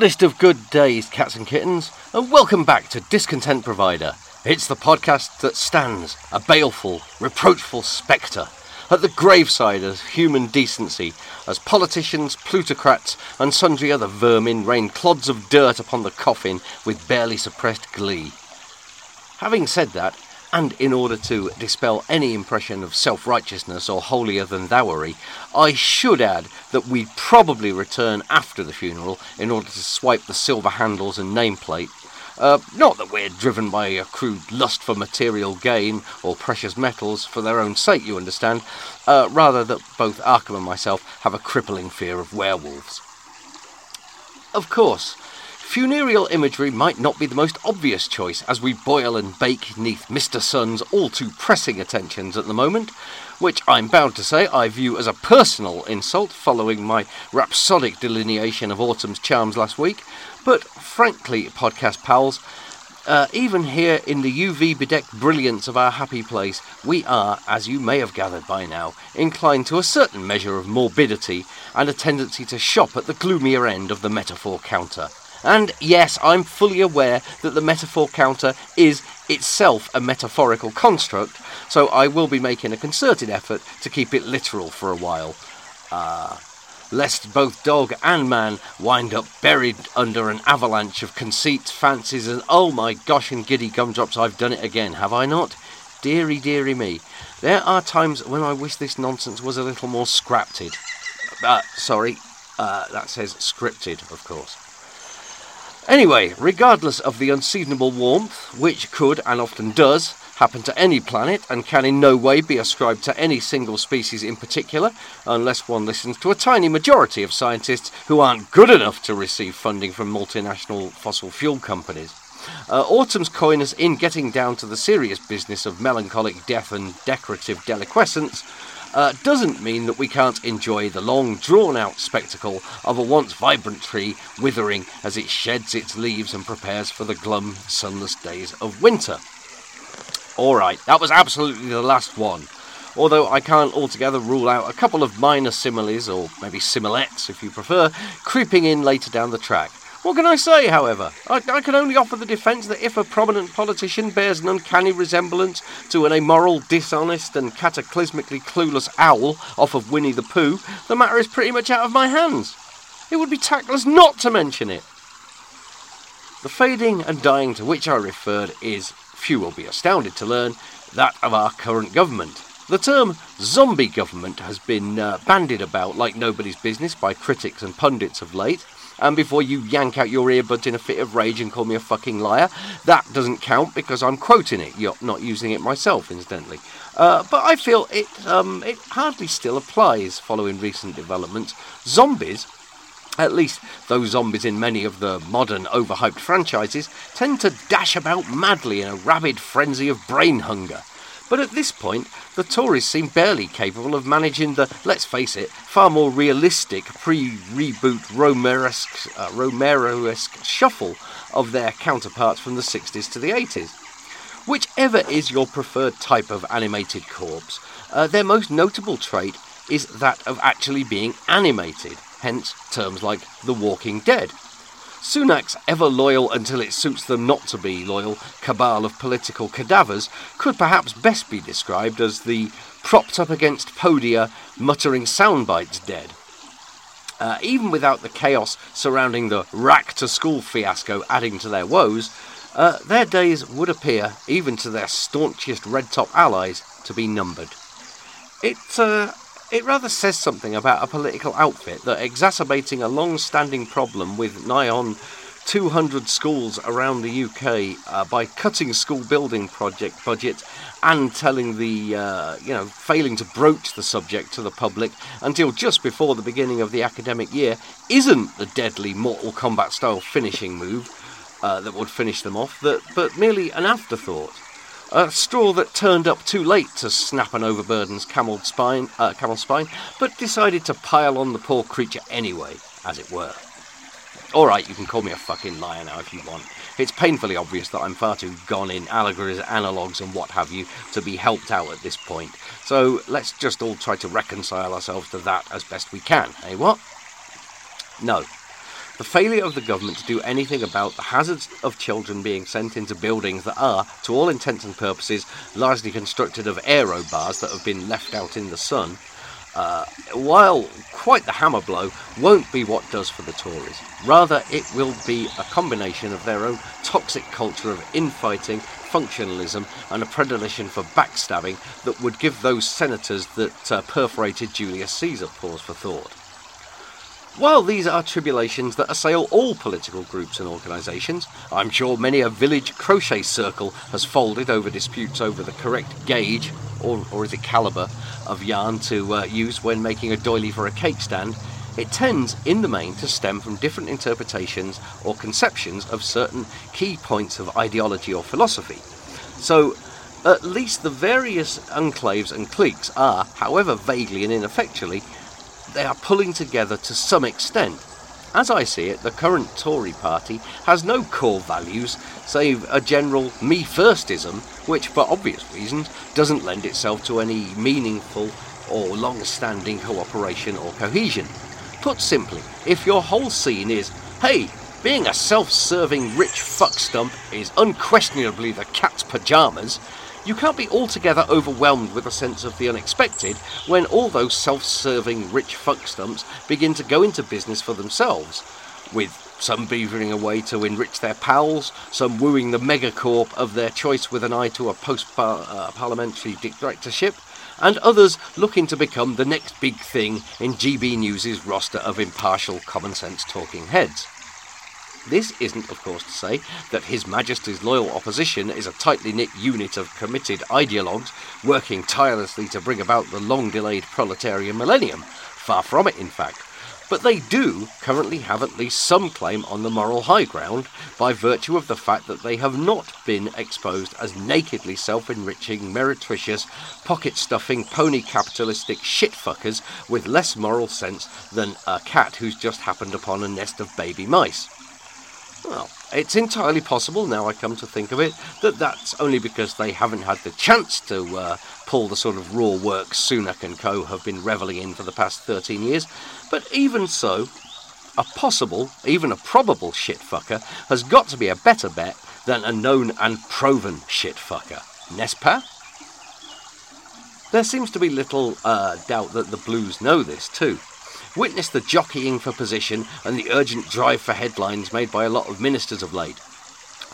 Goodest of good days, cats and kittens, and welcome back to Discontent Provider. It's the podcast that stands, a baleful, reproachful spectre, at the graveside of human decency, as politicians, plutocrats, and sundry other vermin rain clods of dirt upon the coffin with barely suppressed glee. Having said that, and in order to dispel any impression of self righteousness or holier than thouery, I should add that we'd probably return after the funeral in order to swipe the silver handles and nameplate. Uh, not that we're driven by a crude lust for material gain or precious metals for their own sake, you understand. Uh, rather that both Arkham and myself have a crippling fear of werewolves. Of course, Funereal imagery might not be the most obvious choice as we boil and bake neath Mr. Sun's all too pressing attentions at the moment, which I'm bound to say I view as a personal insult following my rhapsodic delineation of autumn's charms last week. But frankly, podcast pals, uh, even here in the UV bedecked brilliance of our happy place, we are, as you may have gathered by now, inclined to a certain measure of morbidity and a tendency to shop at the gloomier end of the metaphor counter. And yes, I'm fully aware that the metaphor counter is itself a metaphorical construct, so I will be making a concerted effort to keep it literal for a while. Uh, lest both dog and man wind up buried under an avalanche of conceits, fancies, and oh my gosh, and giddy gumdrops, I've done it again, have I not? Deary, deary me. There are times when I wish this nonsense was a little more scrapted. Uh, sorry, uh, that says scripted, of course. Anyway, regardless of the unseasonable warmth, which could and often does happen to any planet and can in no way be ascribed to any single species in particular, unless one listens to a tiny majority of scientists who aren't good enough to receive funding from multinational fossil fuel companies. Uh, autumn's coyness in getting down to the serious business of melancholic death and decorative deliquescence uh, doesn't mean that we can't enjoy the long, drawn out spectacle of a once vibrant tree withering as it sheds its leaves and prepares for the glum, sunless days of winter. Alright, that was absolutely the last one. Although I can't altogether rule out a couple of minor similes, or maybe similettes if you prefer, creeping in later down the track. What can I say, however? I, I, can only offer the defence that if a prominent politician bears an uncanny resemblance to an immoral, dishonest, and cataclysmically clueless owl off of Winnie the Pooh, the matter is pretty much out of my hands. It would be tactless not to mention it. The fading and dying to which I referred is, few will be astounded to learn, that of our current government. The term zombie government has been uh, bandied about like nobody's business by critics and pundits of late. And before you yank out your earbuds in a fit of rage and call me a fucking liar, that doesn't count because I'm quoting it. You're not using it myself, incidentally. Uh, but I feel it um, it hardly still applies following recent developments. Zombies at least those zombies in many of the modern overhyped franchises tend to dash about madly in a rabid frenzy of brain hunger. But at this point, the Tories seem barely capable of managing the, let's face it, far more realistic pre-reboot Romero-esque, uh, Romero-esque shuffle of their counterparts from the 60s to the 80s. Whichever is your preferred type of animated corpse, uh, their most notable trait is that of actually being animated, hence terms like The Walking Dead. Sunak's ever loyal until it suits them not to be loyal cabal of political cadavers could perhaps best be described as the propped up against podia, muttering soundbites dead. Uh, even without the chaos surrounding the RAAC to school fiasco adding to their woes, uh, their days would appear, even to their staunchest red top allies, to be numbered. It, uh, it rather says something about a political outfit that exacerbating a long standing problem with nigh on 200 schools around the UK uh, by cutting school building project budget and telling the, uh, you know, failing to broach the subject to the public until just before the beginning of the academic year isn't the deadly Mortal Kombat style finishing move uh, that would finish them off, that, but merely an afterthought. A straw that turned up too late to snap an overburdened camel spine, uh, camel spine, but decided to pile on the poor creature anyway, as it were. Alright, you can call me a fucking liar now if you want. It's painfully obvious that I'm far too gone in allegories, analogues, and what have you to be helped out at this point. So let's just all try to reconcile ourselves to that as best we can, eh what? No. The failure of the government to do anything about the hazards of children being sent into buildings that are, to all intents and purposes, largely constructed of aero bars that have been left out in the sun, uh, while quite the hammer blow, won't be what does for the Tories. Rather, it will be a combination of their own toxic culture of infighting, functionalism, and a predilection for backstabbing that would give those senators that uh, perforated Julius Caesar pause for thought. While these are tribulations that assail all political groups and organisations, I'm sure many a village crochet circle has folded over disputes over the correct gauge, or, or is it calibre, of yarn to uh, use when making a doily for a cake stand. It tends, in the main, to stem from different interpretations or conceptions of certain key points of ideology or philosophy. So, at least the various enclaves and cliques are, however vaguely and ineffectually, they are pulling together to some extent. As I see it, the current Tory party has no core values save a general me firstism, which, for obvious reasons, doesn't lend itself to any meaningful or long standing cooperation or cohesion. Put simply, if your whole scene is, hey, being a self serving rich fuck stump is unquestionably the cat's pyjamas, you can't be altogether overwhelmed with a sense of the unexpected when all those self serving rich fuckstumps begin to go into business for themselves, with some beavering away to enrich their pals, some wooing the megacorp of their choice with an eye to a post uh, parliamentary directorship, and others looking to become the next big thing in GB News's roster of impartial common sense talking heads. This isn't, of course, to say that His Majesty's loyal opposition is a tightly knit unit of committed ideologues working tirelessly to bring about the long delayed proletarian millennium. Far from it, in fact. But they do currently have at least some claim on the moral high ground by virtue of the fact that they have not been exposed as nakedly self enriching, meretricious, pocket stuffing, pony capitalistic shitfuckers with less moral sense than a cat who's just happened upon a nest of baby mice. Well, it's entirely possible, now I come to think of it, that that's only because they haven't had the chance to uh, pull the sort of raw work Sunak and co have been revelling in for the past 13 years. But even so, a possible, even a probable shitfucker has got to be a better bet than a known and proven shitfucker. Nespa? There seems to be little uh, doubt that the Blues know this too. Witness the jockeying for position and the urgent drive for headlines made by a lot of ministers of late.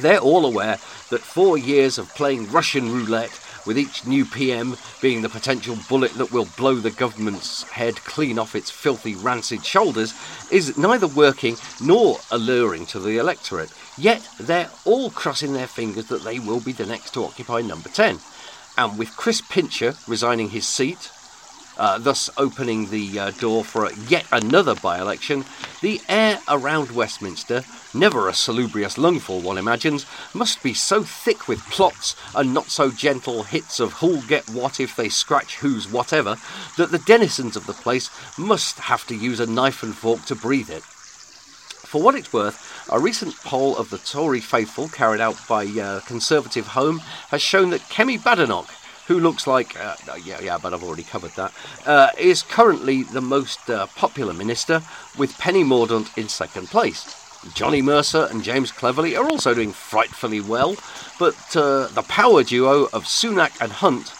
They're all aware that four years of playing Russian roulette, with each new PM being the potential bullet that will blow the government's head clean off its filthy, rancid shoulders, is neither working nor alluring to the electorate. Yet they're all crossing their fingers that they will be the next to occupy number 10. And with Chris Pincher resigning his seat, uh, thus opening the uh, door for yet another by election, the air around Westminster, never a salubrious lungful one imagines, must be so thick with plots and not so gentle hits of who'll get what if they scratch who's whatever, that the denizens of the place must have to use a knife and fork to breathe it. For what it's worth, a recent poll of the Tory faithful carried out by uh, Conservative Home has shown that Kemi Badenoch who looks like, uh, yeah, yeah, but I've already covered that, uh, is currently the most uh, popular minister, with Penny Mordaunt in second place. Johnny Mercer and James Cleverly are also doing frightfully well, but uh, the power duo of Sunak and Hunt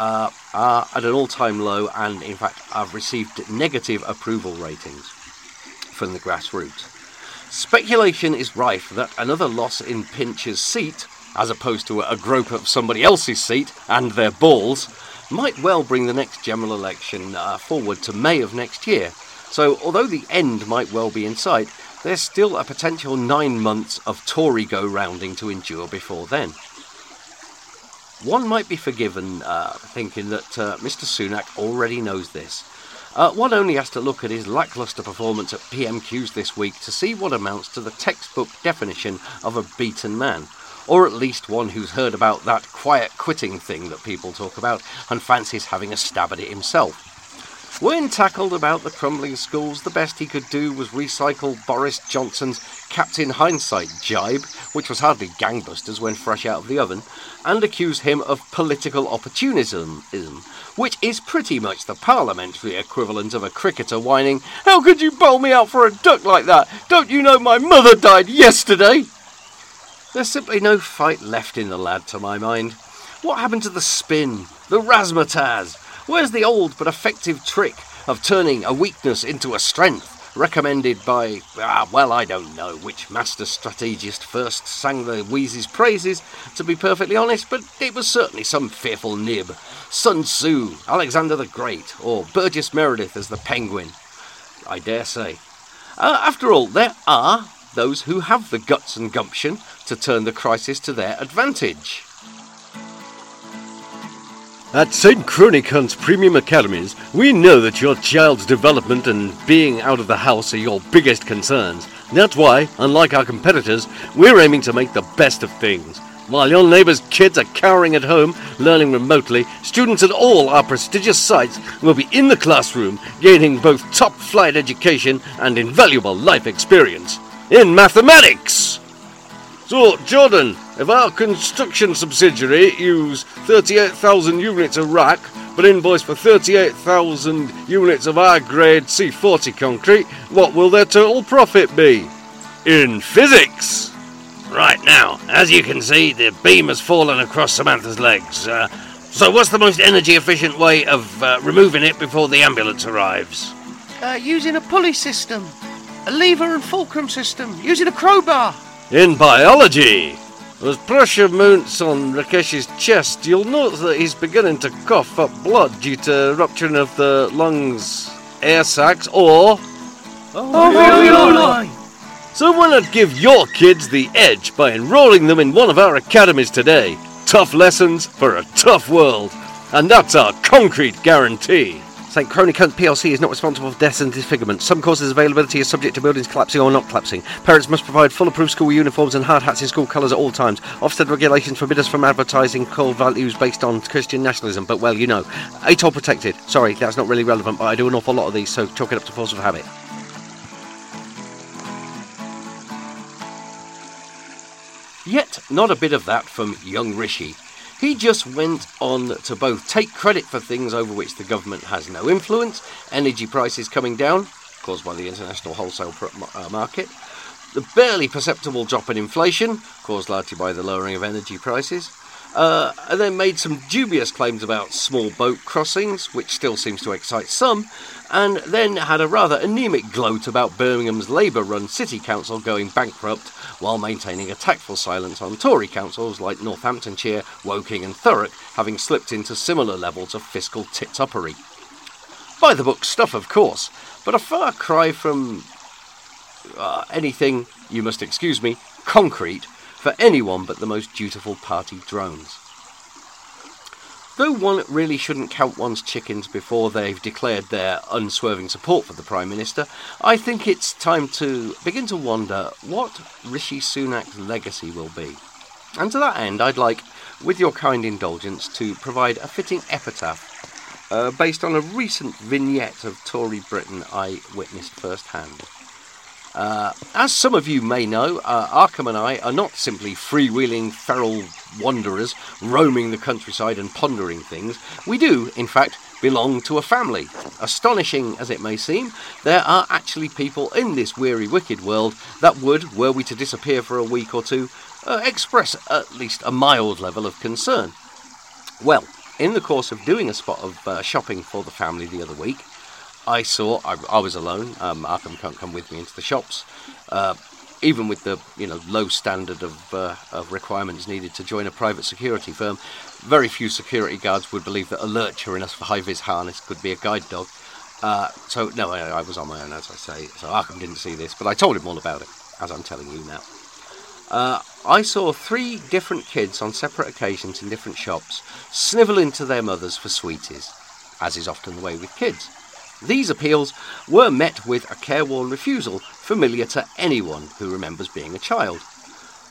uh, are at an all time low and, in fact, have received negative approval ratings from the grassroots. Speculation is rife that another loss in Pincher's seat as opposed to a grope of somebody else's seat and their balls, might well bring the next general election uh, forward to May of next year. So, although the end might well be in sight, there's still a potential nine months of Tory go rounding to endure before then. One might be forgiven uh, thinking that uh, Mr. Sunak already knows this. Uh, one only has to look at his lacklustre performance at PMQs this week to see what amounts to the textbook definition of a beaten man or at least one who's heard about that quiet quitting thing that people talk about and fancies having a stab at it himself. When tackled about the crumbling schools, the best he could do was recycle Boris Johnson's Captain Hindsight jibe, which was hardly gangbusters when fresh out of the oven, and accuse him of political opportunism, which is pretty much the parliamentary equivalent of a cricketer whining, How could you bowl me out for a duck like that? Don't you know my mother died yesterday? There's simply no fight left in the lad, to my mind. What happened to the spin, the razzmatazz, Where's the old but effective trick of turning a weakness into a strength, recommended by, ah, well, I don't know which master strategist first sang the Wheezy's praises, to be perfectly honest, but it was certainly some fearful nib. Sun Tzu, Alexander the Great, or Burgess Meredith as the Penguin. I dare say. Uh, after all, there are those who have the guts and gumption to turn the crisis to their advantage. At St. Chronicons Premium Academies, we know that your child's development and being out of the house are your biggest concerns. That's why, unlike our competitors, we're aiming to make the best of things. While your neighbours' kids are cowering at home, learning remotely, students at all our prestigious sites will be in the classroom, gaining both top flight education and invaluable life experience. In mathematics! So, Jordan, if our construction subsidiary use 38,000 units of RAAC, but invoice for 38,000 units of our grade C40 concrete, what will their total profit be? In physics! Right now, as you can see, the beam has fallen across Samantha's legs. Uh, so, what's the most energy efficient way of uh, removing it before the ambulance arrives? Uh, using a pulley system, a lever and fulcrum system, using a crowbar. In biology, as pressure mounts on Rakesh's chest, you'll note that he's beginning to cough up blood due to rupturing of the lungs, air sacs, or alveoli. So why not give your kids the edge by enrolling them in one of our academies today? Tough lessons for a tough world, and that's our concrete guarantee. St. Chronicons PLC is not responsible for deaths and disfigurement. Some courses availability is subject to buildings collapsing or not collapsing. Parents must provide full approved school uniforms and hard hats in school colours at all times. Ofsted regulations forbid us from advertising core values based on Christian nationalism, but well, you know. ATOL protected. Sorry, that's not really relevant, but I do an awful lot of these, so chalk it up to force of habit. Yet, not a bit of that from young Rishi. He just went on to both take credit for things over which the government has no influence, energy prices coming down, caused by the international wholesale uh, market, the barely perceptible drop in inflation, caused largely by the lowering of energy prices, uh, and then made some dubious claims about small boat crossings, which still seems to excite some, and then had a rather anemic gloat about Birmingham's Labour run City Council going bankrupt while maintaining a tactful silence on Tory councils like Northamptonshire, Woking, and Thurrock having slipped into similar levels of fiscal tit-uppery. By the book stuff, of course, but a far cry from uh, anything, you must excuse me, concrete for anyone but the most dutiful party drones. Though one really shouldn't count one's chickens before they've declared their unswerving support for the Prime Minister, I think it's time to begin to wonder what Rishi Sunak's legacy will be. And to that end, I'd like, with your kind indulgence, to provide a fitting epitaph uh, based on a recent vignette of Tory Britain I witnessed firsthand. Uh, as some of you may know, uh, Arkham and I are not simply freewheeling feral wanderers roaming the countryside and pondering things. We do, in fact, belong to a family. Astonishing as it may seem, there are actually people in this weary, wicked world that would, were we to disappear for a week or two, uh, express at least a mild level of concern. Well, in the course of doing a spot of uh, shopping for the family the other week, I saw, I, I was alone, um, Arkham can't come with me into the shops. Uh, even with the you know low standard of, uh, of requirements needed to join a private security firm, very few security guards would believe that a lurcher in a high-vis harness could be a guide dog. Uh, so no, I, I, was on my own, as I say. So Arkham didn't see this, but I told him all about it, as I'm telling you now. Uh, I saw three different kids on separate occasions in different shops snivel into their mothers for sweeties, as is often the way with kids. These appeals were met with a careworn refusal familiar to anyone who remembers being a child.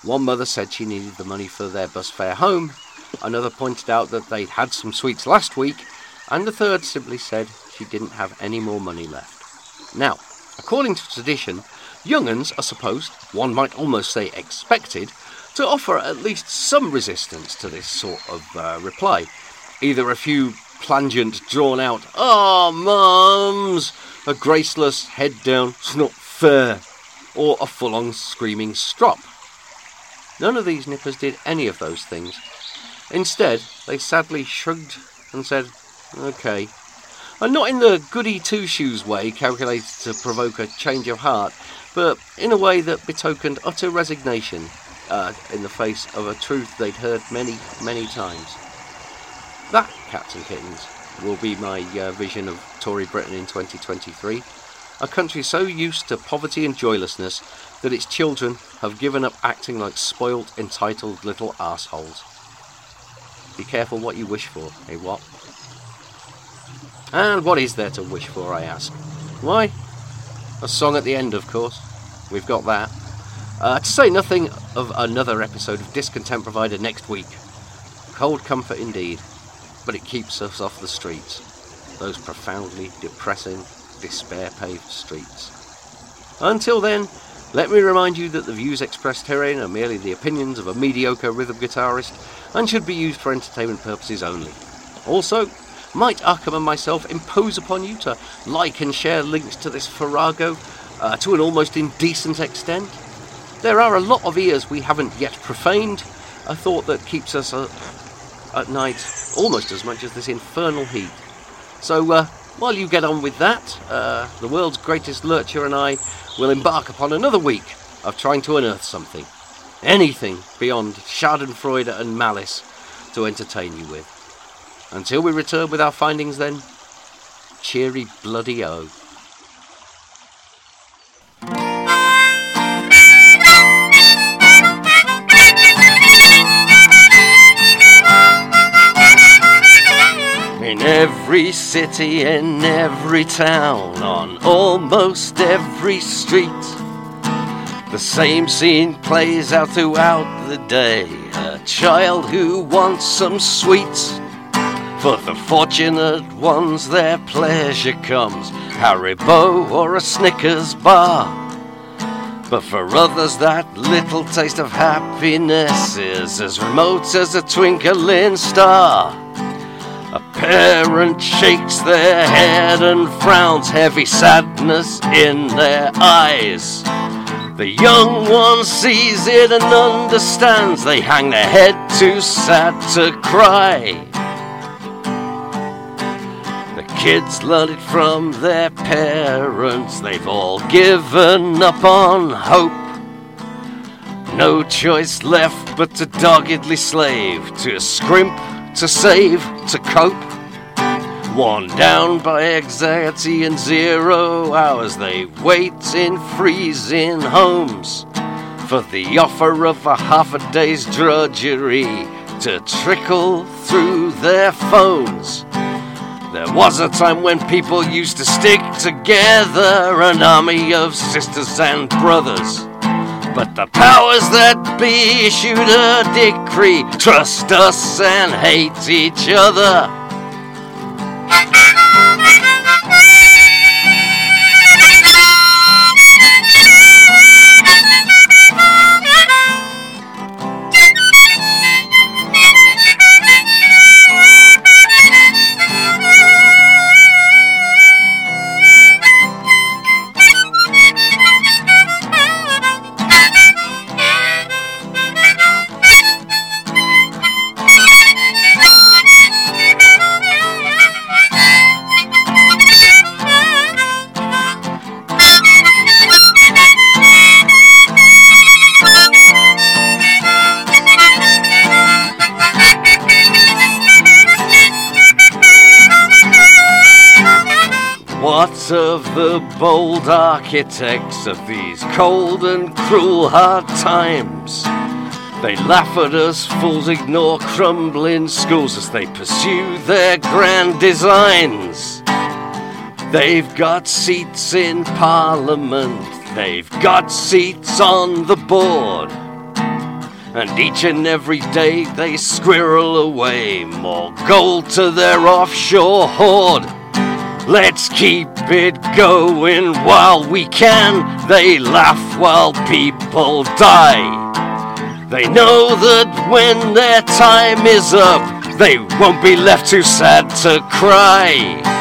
One mother said she needed the money for their bus fare home, another pointed out that they'd had some sweets last week, and the third simply said she didn't have any more money left. Now, according to tradition, younguns are supposed, one might almost say expected, to offer at least some resistance to this sort of uh, reply. Either a few plangent, drawn out, ah, oh, mums, a graceless head down, it's not fair, or a full on screaming strop. None of these nippers did any of those things. Instead, they sadly shrugged and said, okay. And not in the goody two shoes way calculated to provoke a change of heart, but in a way that betokened utter resignation uh, in the face of a truth they'd heard many, many times. That, cats and kittens, will be my uh, vision of Tory Britain in 2023. A country so used to poverty and joylessness that its children have given up acting like spoilt, entitled little assholes. Be careful what you wish for, eh what? And what is there to wish for, I ask? Why? A song at the end, of course. We've got that. Uh, to say nothing of another episode of Discontent Provider next week. Cold comfort indeed but it keeps us off the streets, those profoundly depressing, despair paved streets. Until then, let me remind you that the views expressed herein are merely the opinions of a mediocre rhythm guitarist and should be used for entertainment purposes only. Also, might Arkham and myself impose upon you to like and share links to this farrago uh, to an almost indecent extent? There are a lot of ears we haven't yet profaned, a thought that keeps us uh, at night almost as much as this infernal heat. So uh, while you get on with that, uh, the world's greatest lurcher and I will embark upon another week of trying to unearth something. Anything beyond schadenfreude and malice to entertain you with. Until we return with our findings then, cheery bloody o. every city and every town, on almost every street. The same scene plays out throughout the day. A child who wants some sweets. For the fortunate ones, their pleasure comes Haribo or a Snickers bar. But for others, that little taste of happiness is as remote as a twinkling star. Parent shakes their head and frowns, heavy sadness in their eyes. The young one sees it and understands, they hang their head too sad to cry. The kids learn it from their parents, they've all given up on hope. No choice left but to doggedly slave, to scrimp to save, to cope. Worn down by anxiety and zero hours, they wait in freezing homes for the offer of a half a day's drudgery to trickle through their phones. There was a time when people used to stick together, an army of sisters and brothers. But the powers that be issued a decree trust us and hate each other. Bye. Of the bold architects of these cold and cruel hard times? They laugh at us, fools ignore crumbling schools as they pursue their grand designs. They've got seats in Parliament, they've got seats on the board. And each and every day they squirrel away more gold to their offshore hoard. Let's keep it going while we can. They laugh while people die. They know that when their time is up, they won't be left too sad to cry.